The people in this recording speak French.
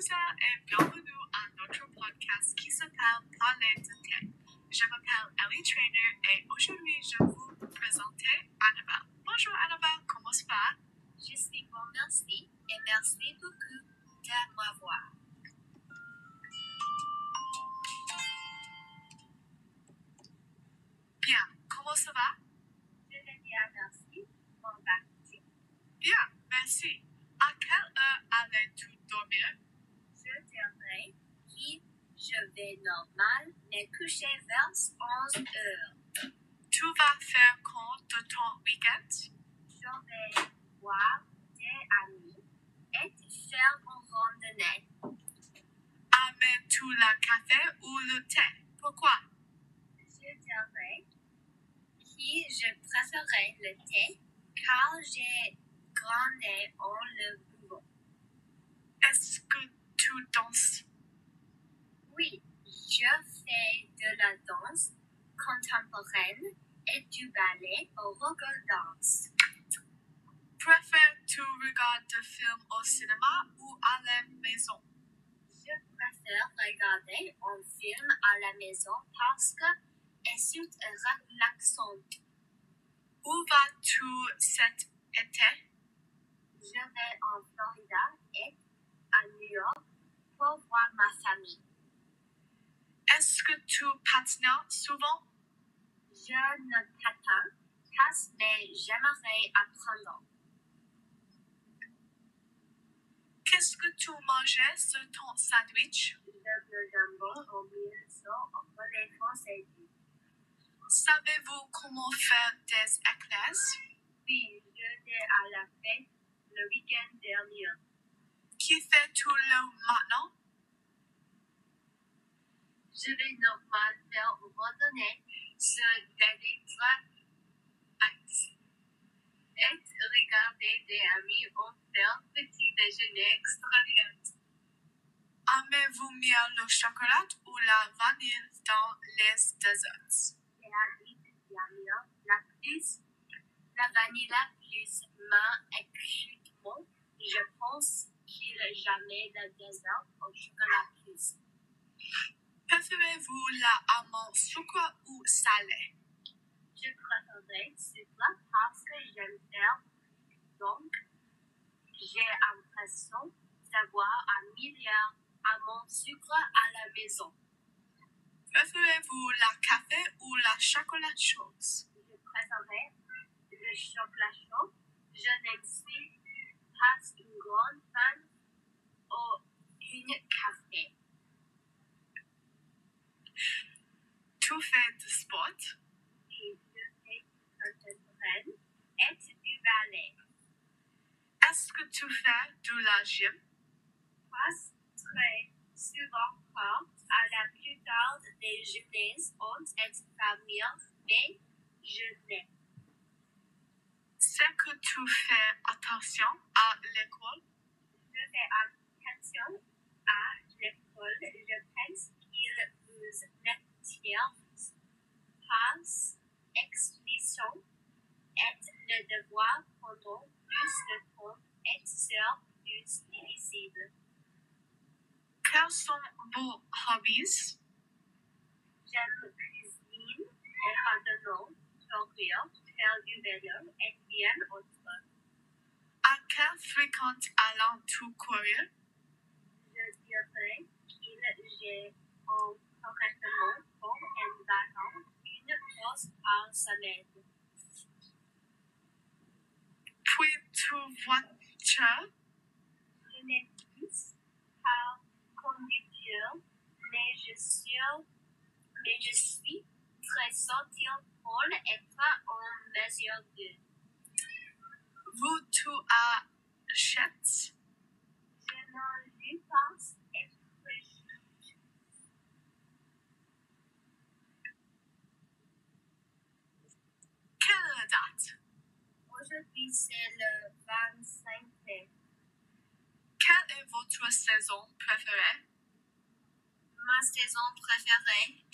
Bonjour et bienvenue à notre podcast qui s'appelle Parler de thé. Je m'appelle Ellie Trainer et aujourd'hui je vais vous présenter Annabelle. Bonjour Annabelle, comment ça va? Je suis bon, merci et merci beaucoup de m'avoir. Bien, comment ça va? Je vais bien, merci. Bon appétit. Bien, merci. À quelle heure allais-tu dormir? Je vais normal me coucher vers 11 heures. Tu vas faire quoi de ton week-end? Je vais voir des amis et faire une randonnée. Amènes-tu le café ou le thé? Pourquoi? Je dirais que je préférais le thé car j'ai grandi en le bureau. Est-ce que tu danses? Oui, je fais de la danse contemporaine et du ballet au Rogo Dance. Préfères-tu regarder des films au cinéma ou à la maison? Je préfère regarder un film à la maison parce que c'est relaxant. Où vas-tu cet été? Je vais en Florida et à New York pour voir ma famille. Est-ce que tu patines souvent? Je ne patine pas, mais j'aimerais apprendre. Qu'est-ce que tu mangeais sur ton sandwich? Le jambon au mille sont en relais français. Savez-vous comment faire des éclairs? Oui, j'étais à la fête le week-end dernier. Qui fais-tu le maintenant? Je vais normal faire une randonnée sur des actes et regarder des amis en faire petit déjeuner extravagant. Aimez-vous mieux le chocolat ou la vanille dans les desserts? La plus, la vanille plus main excitement, je pense qu'il jamais le dessert au chocolat plus. Préférez-vous la almond sucre ou salé? Je préférerais sucre parce que j'aime faire. Donc, j'ai l'impression d'avoir un milliard mon sucre à la maison. Préférez-vous la café ou la chocolat chose? Je préférerais le chocolat chaud. Je ne suis pas une grande fan au une café. Tu fais du sport? Et je fais contemporaine et du ballet. Est-ce que tu fais de la gym? Pas très souvent à la plupart des gymnases ont été fermés, mais je n'ai C'est que tu fais attention à l'école? Je fais attention à l'école. Je pense qu'il vous n'attire et sur plus difficile. Quels sont vos hobbies? J'aime cuisine courir, faire du vélo et bien autre. À quelle fréquence allons-tu courir? Je dirais qu'il j'ai un correctement pour environ une course par semaine. Voiture? Je n'ai plus pas conduire, mais je suis, mais je suis très sentir pour être en mesure de. Vous tu achètes? Je n'en lui pense être juste. Quelle date? Aujourd'hui, c'est le 25 mai. Quelle est votre saison préférée? Ma saison préférée